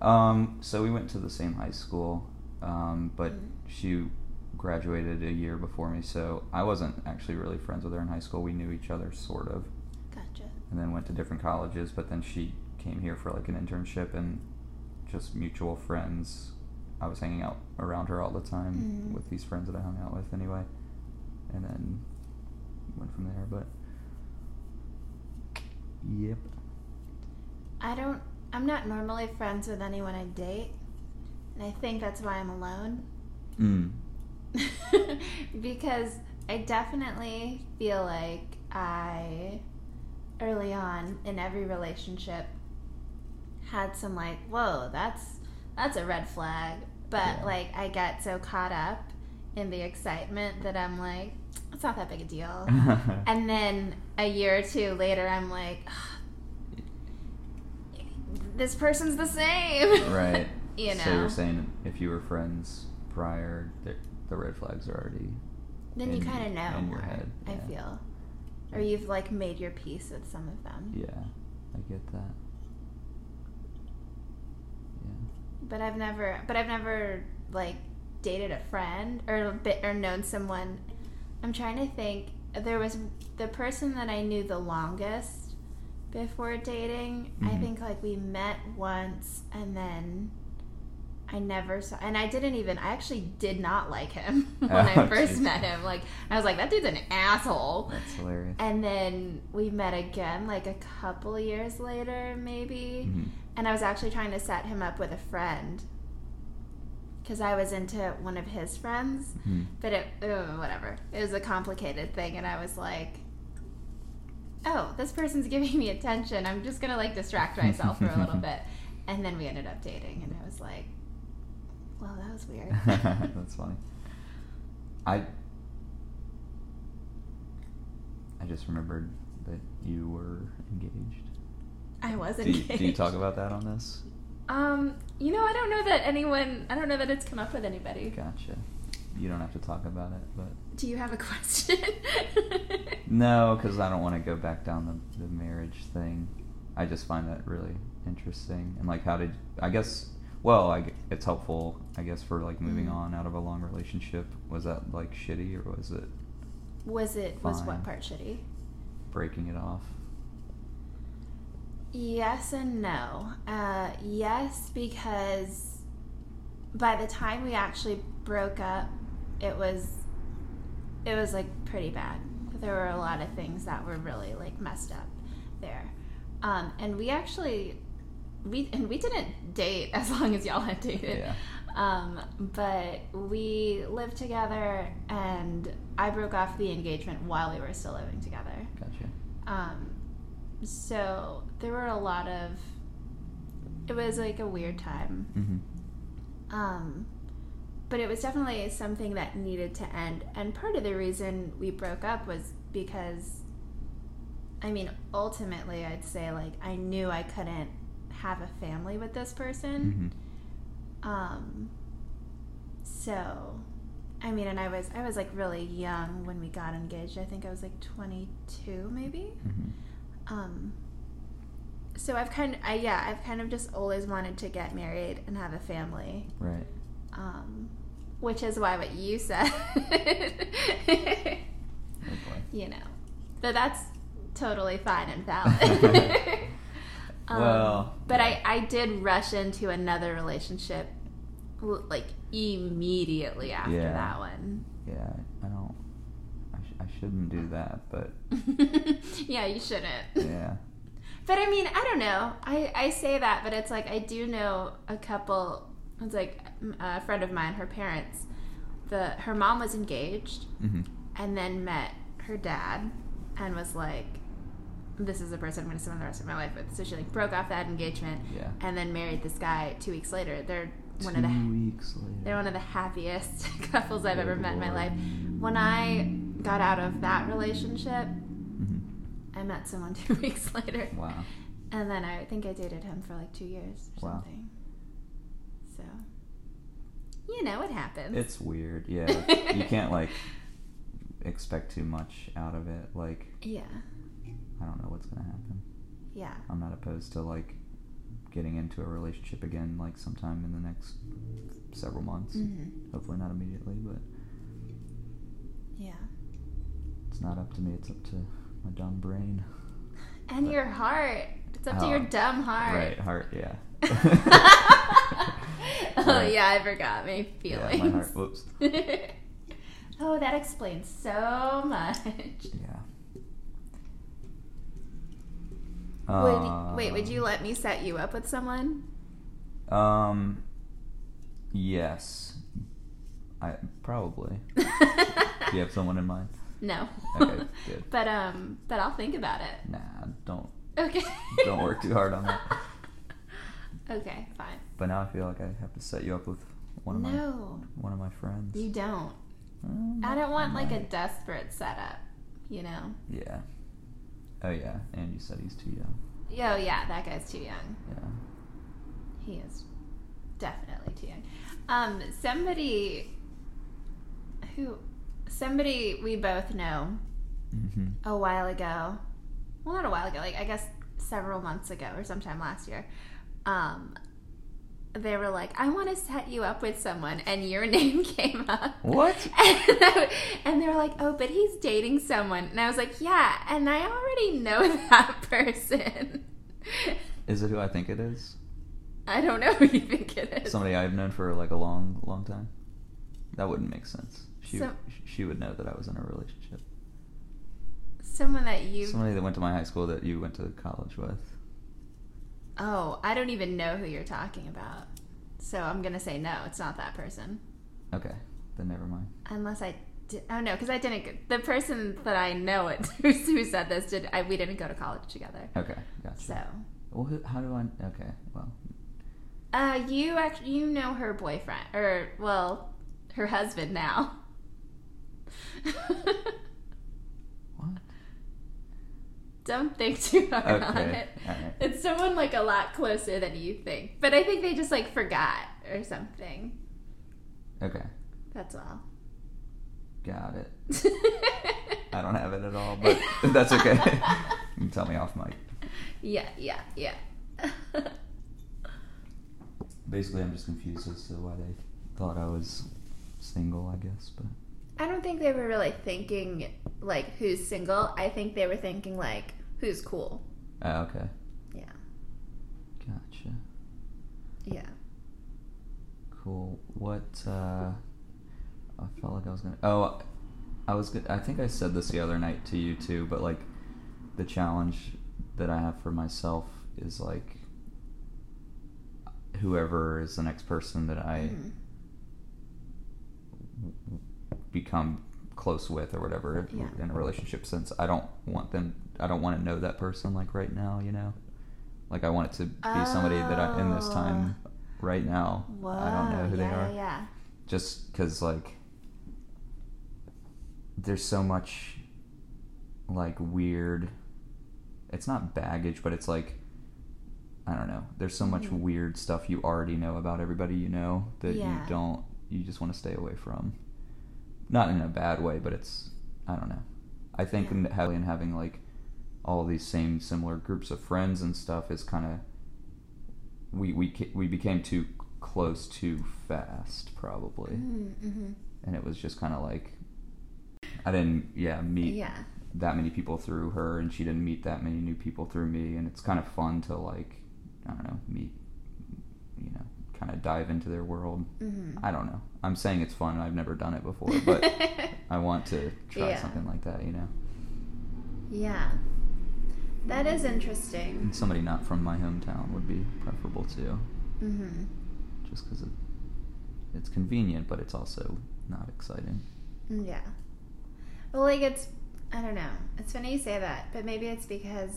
Um, so we went to the same high school, um, but Mhm. she graduated a year before me, so I wasn't actually really friends with her in high school. We knew each other sort of, Gotcha. and then went to different colleges. But then she came here for like an internship and just mutual friends. I was hanging out around her all the time Mhm. with these friends that I hung out with anyway, and then went from there. But yep. I don't. I'm not normally friends with anyone I date, and I think that's why I'm alone. Mm. because I definitely feel like I, early on in every relationship, had some like, whoa, that's that's a red flag. But Yeah. like, I get so caught up in the excitement that I'm like, it's not that big a deal. and then a year or two later, I'm like, this person's the same. Right. you know. So you're saying if you were friends prior, the, the red flags are already. then you kind of know in your head, I yeah. feel. Or you've like made your peace with some of them. Yeah, I get that. Yeah. But I've never, but I've never like dated a friend or bit or known someone. I'm trying to think. There was the person that I knew the longest before dating. I Mhm. think like we met once and then I never saw, and I didn't even. I actually did not like him when I Oh, first jeez. met him. Like I was like, that dude's an asshole. That's hilarious. And then we met again like a couple years later, maybe. Mhm. And I was actually trying to set him up with a friend because I was into one of his friends. Mhm. But it, whatever. It was a complicated thing. And I was like, oh, this person's giving me attention. I'm just going to like distract myself for a little bit. And then we ended up dating. And I was like, well, that was weird. That's funny. I I just remembered that you were engaged. I was Do you, engaged. do you talk about that on this? Um, you know, I don't know that anyone, I don't know that it's come up with anybody. Gotcha. You don't have to talk about it, but Do you have a question? no, because I don't want to go back down the, the marriage thing. I just find that really interesting. And like, how did I guess? Well, I, it's helpful, I guess, for like moving Mhm. on out of a long relationship. Was that like shitty, or was it Was it, was what part shitty? breaking it off? Yes and no. Uh, yes, because by the time we actually broke up, it was it was like pretty bad. There were a lot of things that were really like messed up there, um, and we actually we and we didn't date as long as y'all had dated. Yeah. Um, but we lived together, and I broke off the engagement while we were still living together. Gotcha. Um, so there were a lot of. It was like a weird time. Mm-hmm. Um, but it was definitely something that needed to end. And part of the reason we broke up was because, I mean, ultimately, I'd say like I knew I couldn't have a family with this person. Mm-hmm. Um, so, I mean, and I was I was like really young when we got engaged. I think I was like twenty two, maybe. Mm-hmm. Um, so I've kind of, I, yeah, I've kind of just always wanted to get married and have a family. Right. Um, which is why what you said, Okay. you know, but that's totally fine and valid. Um, Well, but yeah. I, I did rush into another relationship like immediately after Yeah. that one. Yeah, I don't. I, sh- I shouldn't do that, but yeah, you shouldn't. yeah. But I mean, I don't know. I, I say that, but it's like I do know a couple. It's like a friend of mine, her parents. The her mom was engaged hmm and then met her dad and was like, "This is the person I'm going to spend the rest of my life with." So she like broke off that engagement Yeah. and then married this guy two weeks later. They're one of the weeks later. they're one of the happiest couples I've ever met in my life. When I got out of that relationship, Mhm. I met someone two weeks later. Wow. And then I think I dated him for like two years or Wow. something. So, you know, it happens. It's weird. Yeah. you can't like expect too much out of it. Like yeah, I don't know what's gonna happen. yeah. I'm not opposed to like getting into a relationship again, like sometime in the next several months. hmm Hopefully not immediately, but Yeah. it's not up to me. It's up to my dumb brain. And But- your heart. It's up to Oh, your dumb heart. Right, heart. Yeah. oh, Right. yeah, I forgot my yeah, feelings. my heart. Whoops. oh, that explains so much. Yeah. Would, wait, would you let me set you up with someone? Um. Yes. I probably. Do you have someone in mind? no. Okay, good. But um, but I'll think about it. Nah, don't Okay. don't work too hard on that. okay, fine. But now I feel like I have to set you up with one of my No, one of my friends. you don't. Um, I don't want I like a desperate setup. You know. Yeah. Oh yeah, and you said he's too young. Oh yeah, that guy's too young. Yeah. He is definitely too young. Um, somebody who, somebody we both know Mm-hmm. a while ago. Well, not a while ago. Like I guess several months ago or sometime last year. Um, they were like, "I want to set you up with someone," and your name came up. What? And, I- and they were like, "Oh, but he's dating someone," and I was like, "Yeah," and I already know that person. Is it who I think it is? I don't know who you think it is. Somebody I've known for like a long, long time. That wouldn't make sense. She So- she would know that I was in a relationship. Someone that you. Somebody that went to my high school that you went to college with. Oh, I don't even know who you're talking about. So I'm gonna say no. It's not that person. Okay, then never mind. Unless I did. Oh no, because I didn't. The person that I know it who, who said this did. I, we didn't go to college together. Okay, gotcha. So, Well, who, how do I? Okay, well, uh, you actually you know her boyfriend or well, her husband now. what? Don't think too hard on it. alright. It's someone like a lot closer than you think. But I think they just like forgot or something. Okay, That's all. got it. I don't have it at all, but that's okay. you can tell me off mic. Yeah, yeah, yeah. Basically, I'm just confused as to why they thought I was single. I guess, but I don't think they were really thinking like who's single. I think they were thinking like who's cool. uh, okay, Yeah. gotcha. Yeah. Cool. What? uh I felt like I was gonna. Oh, I was. Good. I think I said this the other night to you too. But like, the challenge that I have for myself is like, whoever is the next person that I Mhm. become close with or whatever Yeah. in a relationship. Since I don't want them. I don't want to know that person like right now. You know. Like I want it to be somebody that I in this time right now. Whoa. I don't know who yeah, they are Yeah, yeah. just because like there's so much like weird it's not baggage but it's like i don't know there's so much Mhm. weird stuff you already know about everybody you know that Yeah. you don't you just want to stay away from not in a bad way but it's i don't know i think Yeah. in heavily in having like all these same similar groups of friends and stuff is kind of we we we became too close too fast probably Mm-hmm. and it was just kind of like I didn't yeah meet Yeah. that many people through her and she didn't meet that many new people through me and it's kind of fun to like I don't know meet you know kind of dive into their world Mm-hmm. I don't know I'm saying it's fun I've never done it before but I want to try Yeah. something like that you know yeah. That is interesting. and somebody not from my hometown would be preferable too Mm-hmm. just because it, it's convenient but it's also not exciting Yeah. Well, like it's, I don't know. It's funny you say that, but maybe it's because,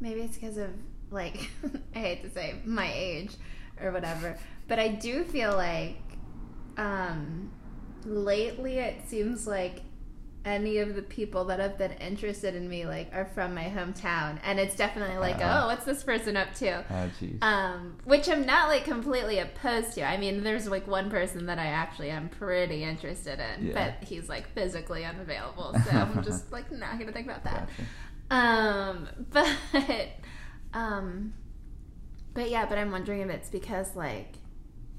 maybe it's because of like, I hate to say my age or whatever, but I do feel like, um, lately it seems like any of the people that have been interested in me like are from my hometown, and it's definitely like, Uh-huh. oh, what's this person up to? ah Um, which I'm not like completely opposed to. I mean, there's like one person that I actually am pretty interested in, Yeah. but he's like physically unavailable, so I'm just like not gonna think about that. Gotcha. Um, but um, but yeah, but I'm wondering if it's because like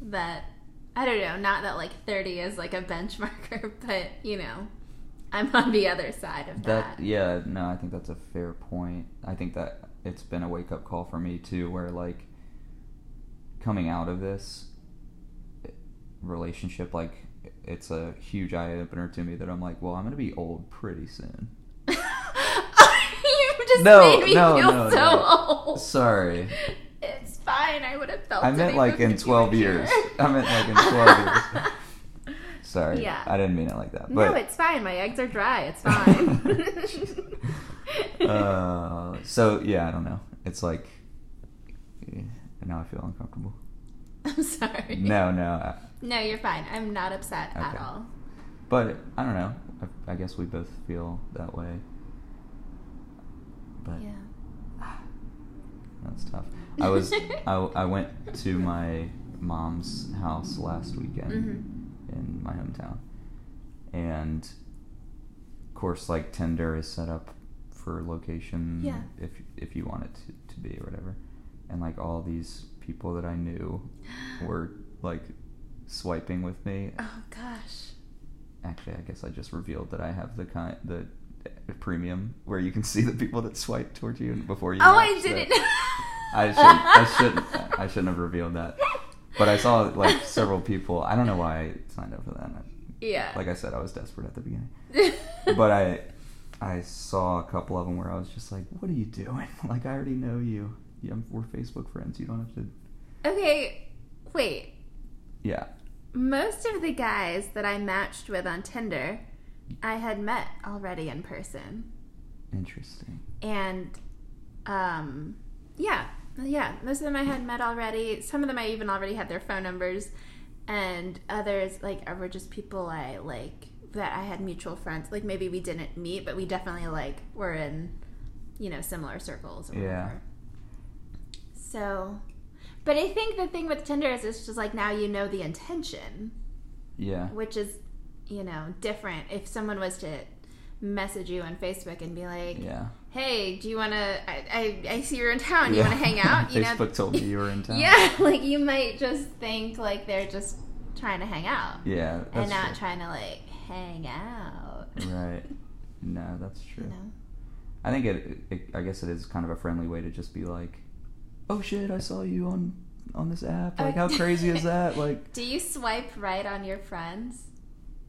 that. I don't know. Not that like 30 is like a benchmarker, but you know, I'm on the other side of that. That yeah, no, I think that's a fair point. I think that it's been a wake up call for me too, where like coming out of this relationship, like it's a huge eye opener to me that I'm like, well, I'm gonna be old pretty soon. you just No, made me no, feel no, so no. old. Sorry, It's fine. I would have felt. I meant like in 12 years. I meant like in 12 years. Sorry, Yeah. I didn't mean it like that. But no, it's fine. My eggs are dry. It's fine. uh, so yeah, I don't know. It's like eh, now I feel uncomfortable. I'm sorry. No, no. I- No, you're fine. I'm not upset at all. But I don't know. I, I guess we both feel that way. But Yeah. that's tough. I was I, I went to my mom's house last weekend Mhm. In my hometown, and of course, like Tinder is set up for location Yeah. if if you want it to, to be or whatever, and like all these people that I knew were like swiping with me Oh gosh. Actually, I guess I just revealed that I have the kind the uh, premium where you can see the people that swipe towards you before you. Oh, I didn't. I shouldn't. I shouldn't. I shouldn't have revealed that. But I saw like several people. I don't know why I signed up for that. yeah. Like I said, I was desperate at the beginning. But I, I saw a couple of them where I was just like, "What are you doing? Like I already know you. Yeah, we're Facebook friends. You don't have to." okay. Wait. Yeah. Most of the guys that I matched with on Tinder, I had met already in person. Interesting. and um yeah yeah most of them i had met already some of them i even already had their phone numbers and others like were just people i like that i had mutual friends like maybe we didn't meet but we definitely like were in you know similar circles or Yeah. whatever. so but i think the thing with tinder is it's just like now you know the intention Yeah. which is you know different if someone was to message you on facebook and be like Yeah. Hey, do you want to? I, I, I see you're in town. You Yeah. want to hang out? You Facebook told me you were in town. Yeah, like you might just think like they're just trying to hang out Yeah. and not true. trying to like hang out. Right. No, that's true. You know? I think it, it. I guess it is kind of a friendly way to just be like, "Oh shit, I saw you on on this app. Like, how crazy is that? Like, Do you swipe right on your friends?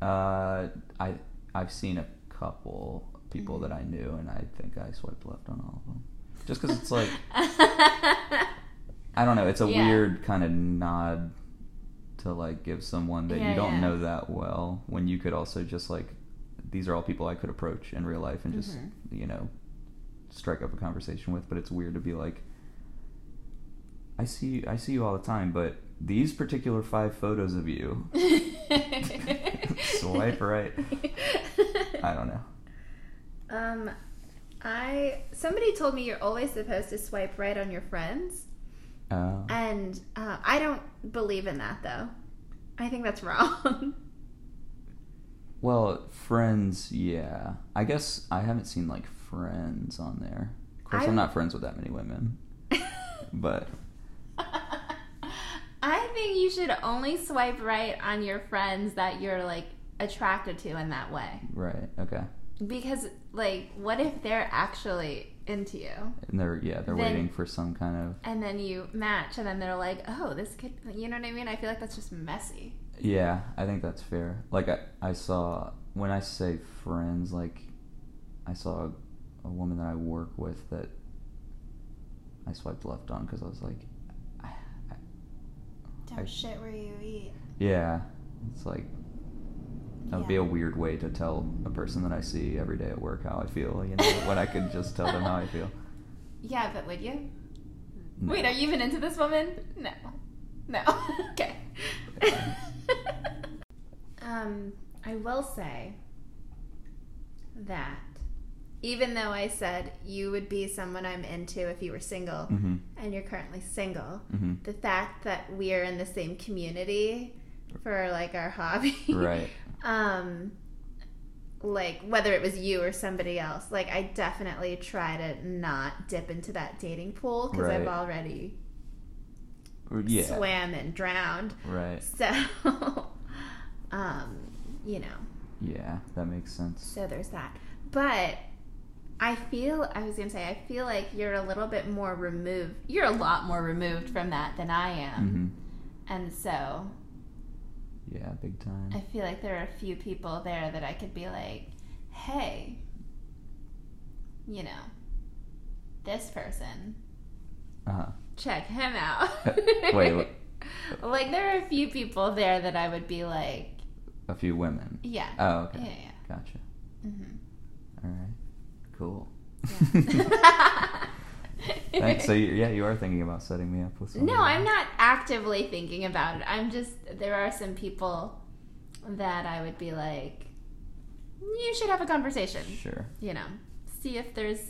uh, I I've seen a couple people that I knew, and I think I swiped left on all of them, just because it's like I don't know. It's a Yeah. weird kind of nod to like give someone that Yeah, you don't yeah. know that well when you could also just like these are all people I could approach in real life and just Mhm. you know strike up a conversation with. But it's weird to be like, I see you, I see you all the time, but these particular five photos of you, swipe right. I don't know. Um, I somebody told me you're always supposed to swipe right on your friends, Uh, and uh, I don't believe in that though. I think that's wrong. well, friends, yeah. I guess I haven't seen like friends on there. Of course, I- I'm not friends with that many women, but I think you should only swipe right on your friends that you're like attracted to in that way. right, okay. Because like what if they're actually into you? And they're yeah, they're Then- waiting for some kind of And then you match and then they're like, "Oh, this could you know what I mean? I feel like that's just messy." Yeah, I think that's fair. Like I, I saw when I say friends, like I saw a, a woman that I work with that I swiped left on because I was like, I, I, Don't I- shit where you eat. yeah, it's like that would be a weird way to tell a person that I see every day at work how I feel. You know, when I could just tell them how I feel. Yeah, but would you? No. Wait, are you even into this woman? No. No. okay. um, I will say that even though I said you would be someone I'm into if you were single Mhm. and you're currently single, Mhm. the fact that we are in the same community for like our hobby. Right. um like whether it was you or somebody else like i definitely try to not dip into that dating pool because i've already Yeah. swam and drowned Right. so um you know Yeah, that makes sense. so there's that but i feel i was gonna say i feel like you're a little bit more removed you're a lot more removed from that than i am hmm and so Yeah, big time. I feel like there are a few people there that I could be like, hey, you know, this person, Uh huh. check him out. Wait, what? like there are a few people there that I would be like, A few women. yeah, Oh, okay. yeah, yeah. Gotcha. hmm All right. Cool. Yeah. Thanks. So you, yeah, you are thinking about setting me up with someone. No, I'm not actively thinking about it. I'm just there are some people that I would be like, you should have a conversation. Sure. You know, see if there's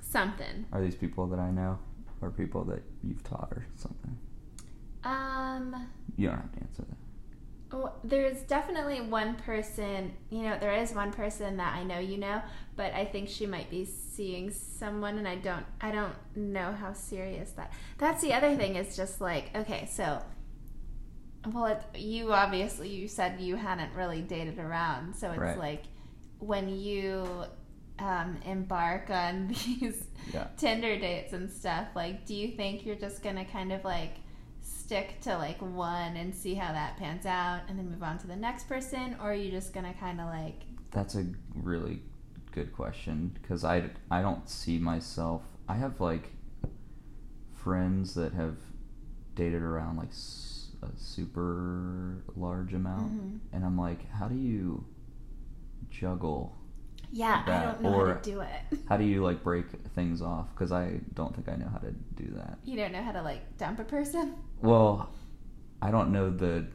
something. Are these people that I know, or people that you've taught, or something? Um. You don't have to answer that. Oh, there's definitely one person, you know, there is one person that I know you know, but I think she might be seeing someone and I don't I don't know how serious that. That's the other thing is just like, okay, so well, it, you obviously you said you hadn't really dated around, so it's Right. like when you um, embark on these Yeah. Tinder dates and stuff, like, do you think you're just gonna kind of like stick to like one and see how that pans out and then move on to the next person, or are you just gonna kind of like, That's a really good question because I, I don't see myself. I have like friends that have dated around like s- a super large amount, Mhm. and I'm like, how do you juggle? yeah, I don't know how to do it. How do you like break things off? Because I don't think I know how to do that. You don't know how to like dump a person. Well, I don't know the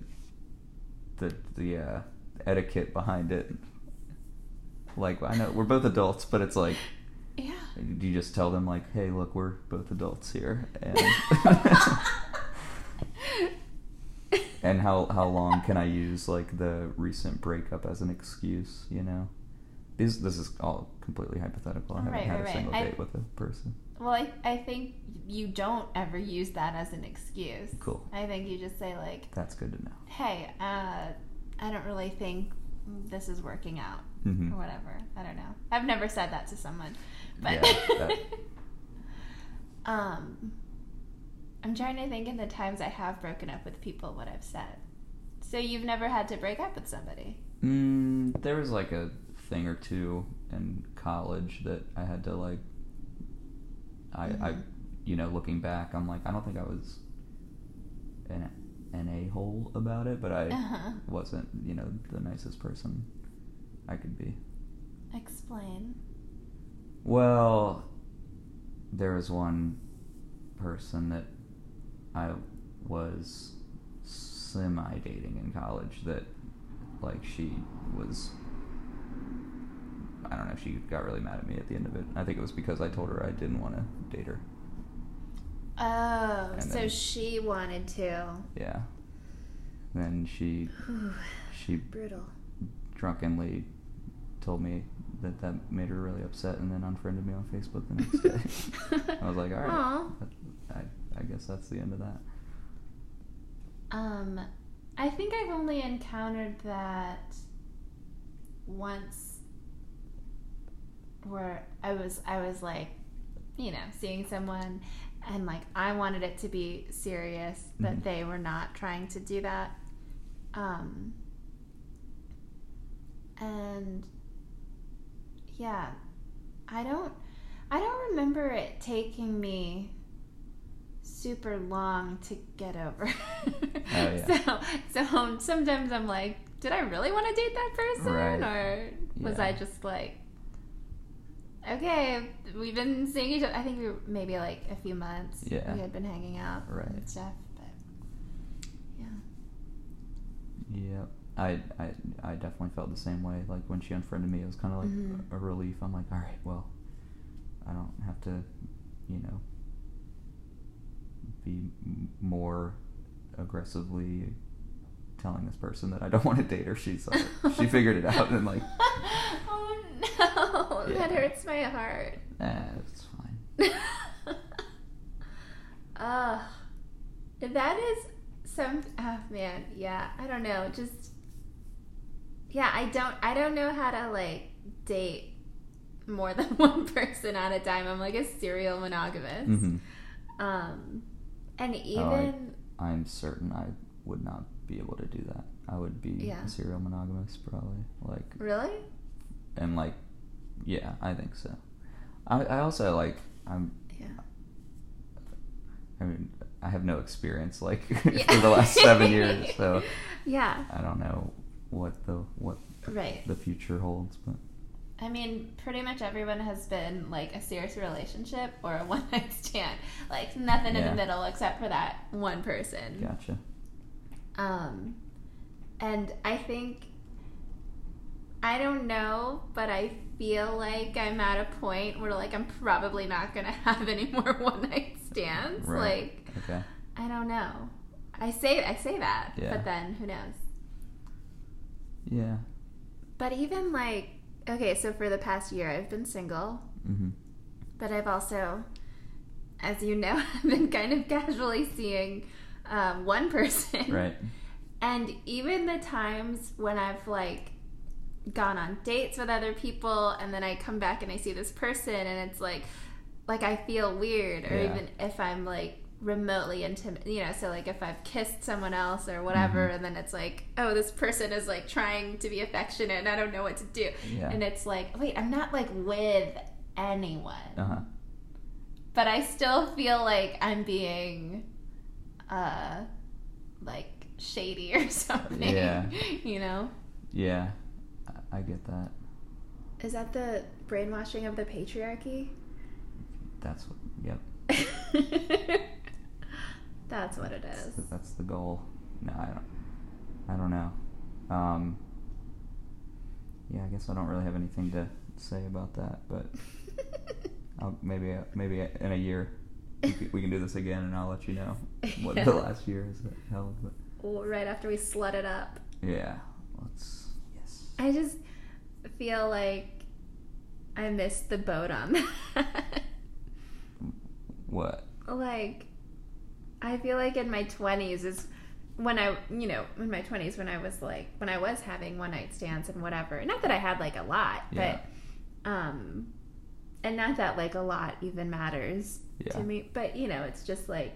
the the uh, etiquette behind it. Like I know we're both adults, but it's like Yeah. do you just tell them like, "Hey, look, we're both adults here," and and how how long can I use like the recent breakup as an excuse? You know, this this is all completely hypothetical. I haven't Right, had right, a right. single I- date with a person. Well, I, I think you don't ever use that as an excuse. Cool. I think you just say like, That's good to know. hey, uh, I don't really think this is working out. Mhm. or whatever. I don't know. I've never said that to someone, but Yeah, um, I'm trying to think in the times I have broken up with people what I've said. So you've never had to break up with somebody? Mm, there was like a thing or two in college that I had to like. I, I, Mhm. you know, looking back, I'm like, I don't think I was an an a hole about it, but I Uh-huh. wasn't, you know, the nicest person I could be. Explain. Well, there was one person that I was semi dating in college that, like, she was. I don't know, if she got really mad at me at the end of it. I think it was because I told her I didn't want to date her. Oh, And so then- she wanted to. Yeah. Then she Whew, she brutal. drunkenly told me that that made her really upset, and then unfriended me on Facebook the next day. I was like, all right, I, I guess that's the end of that. Um, I think I've only encountered that once, where I was I was like, you know, seeing someone, and like I wanted it to be serious, but Mhm. they were not trying to do that. Um, and yeah, I don't I don't remember it taking me super long to get over. Oh, yeah. So so sometimes I'm like, did I really want to date that person Right. or was Yeah. I just like Okay, we've been seeing each other. I think we were maybe like a few months. Yeah. we had been hanging out Right. and stuff. But yeah, Yeah, I, I, I definitely felt the same way. Like when she unfriended me, it was kind of like Mhm. a, a relief. I'm like, all right, well, I don't have to, you know, be m- more aggressively telling this person that I don't want to date her. She's like, she figured it out and like, oh no, that hurts my heart. nah, it's fine. Ugh. that is some. Oh man, yeah. I don't know. Just yeah. I don't. I don't know how to like date more than one person at a time. I'm like a serial monogamous. hmm Um, and Oh, even I'm certain I would not be able to do that. I would be Yeah. a serial monogamous probably. Like, really. and like, yeah, I think so. I, I also like, I'm Yeah. I mean, I have no experience like Yeah. for the last seven years, so Yeah. I don't know what the what Right. the future holds. But I mean, pretty much everyone has been like a serious relationship or a one night stand. Like nothing in the middle except for that one person. gotcha. Um, and I think I don't know, but I feel like I'm at a point where like I'm probably not gonna have any more one night stands. Right. Like Okay. I don't know. I say I say that, Yeah. but then who knows? Yeah. But even like okay, so for the past year I've been single, hmm but I've also, as you know, I've been kind of casually seeing um, one person. Right. And even the times when I've like gone on dates with other people and then I come back and I see this person and it's like like I feel weird or Yeah. even if I'm like remotely intimate you know so like if I've kissed someone else or whatever Mhm. and then it's like oh this person is like trying to be affectionate and I don't know what to do Yeah. and it's like wait I'm not like with anyone Uh huh. but I still feel like I'm being uh like shady or something. Yeah. you know? Yeah. I, I get that. Is that the brainwashing of the patriarchy? That's what. Yep. That's what it is. That's the, that's the goal. No, I don't. I don't know. Um. Yeah, I guess I don't really have anything to say about that, but I'll, maybe maybe in a year we can, we can do this again, and I'll let you know what Yeah. the last year has held. But Well, right after we slut it up. yeah, let's yes. I just feel like I missed the boat on that. What? like I feel like in my 20s is when I, you know, in my 20s when I was like when I was having one night stands and whatever. Not that I had like a lot, Yeah. but um and not that like a lot even matters Yeah. to me, but you know, it's just like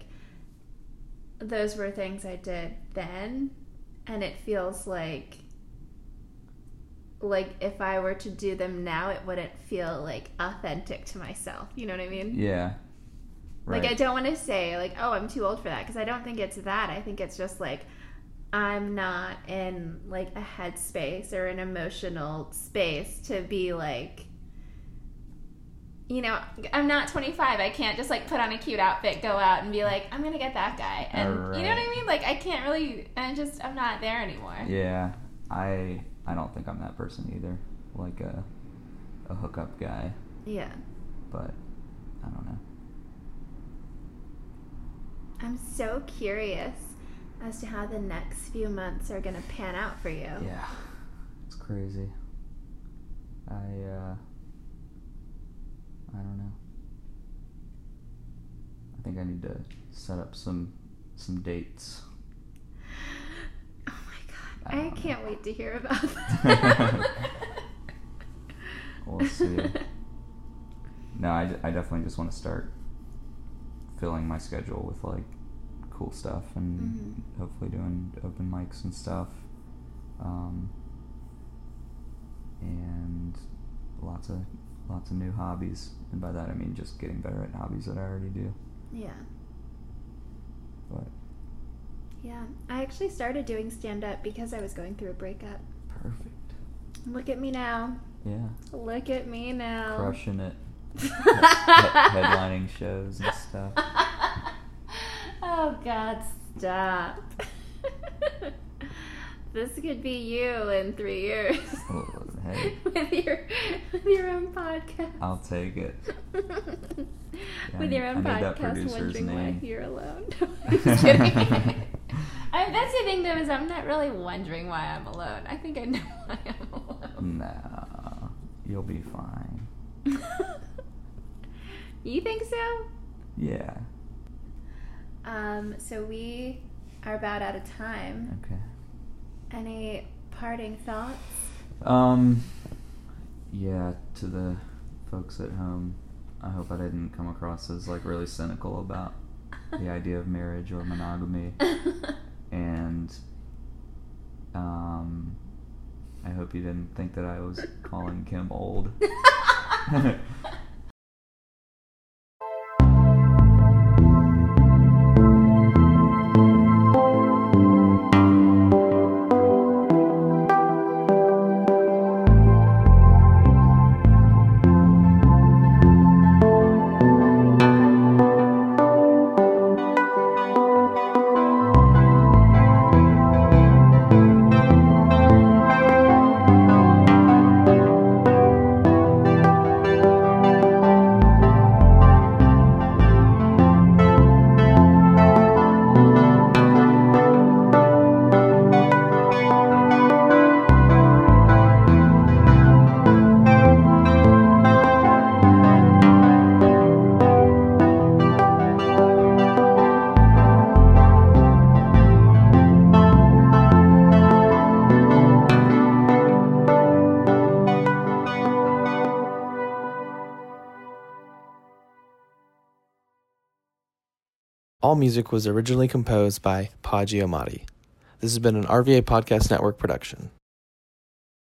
those were things I did then and it feels like like if I were to do them now it wouldn't feel like authentic to myself. You know what I mean? Yeah. Right. Like I don't want to say like, oh, I'm too old for that because I don't think it's that. I think it's just like I'm not in like a headspace or an emotional space to be like you know, I'm not 25. I can't just like put on a cute outfit, go out and be like, I'm going to get that guy. And you know what I mean? Like I can't really I just I'm not there anymore. Yeah, I I don't think I'm that person either. Like a a hookup guy, Yeah. but I don't know. I'm so curious as to how the next few months are going to pan out for you. Yeah, it's crazy. I uh, I don't know. I think I need to set up some some dates. Oh my god. I I, don't know. can't wait to hear about that. We'll see. No, I, I definitely just want to start filling my schedule with like cool stuff and Mhm. hopefully doing open mics and stuff. Um, and lots of lots of new hobbies, and by that I mean just getting better at hobbies that I already do. yeah. But Yeah. I actually started doing stand up because I was going through a breakup. perfect. Look at me now. Yeah, Look at me now. crushing it. He- headlining shows and stuff. oh God, stop. this could be you in three years. Well, hey. with your with your own podcast. I'll take it. with I your own I podcast, wondering why you're alone. I'm kidding. I, that's the thing, though, is I'm not really wondering why I'm alone. I think I know why I'm alone. Nah, you'll be fine. you think so? Yeah. Um, so we are about out of time. Okay. Any parting thoughts? Um. Yeah, to the folks at home, I hope I didn't come across as like really cynical about the idea of marriage or monogamy, and um, I hope you didn't think that I was calling Kim old. music was originally composed by Pa Giamatti. This has been an RVA Podcast Network production.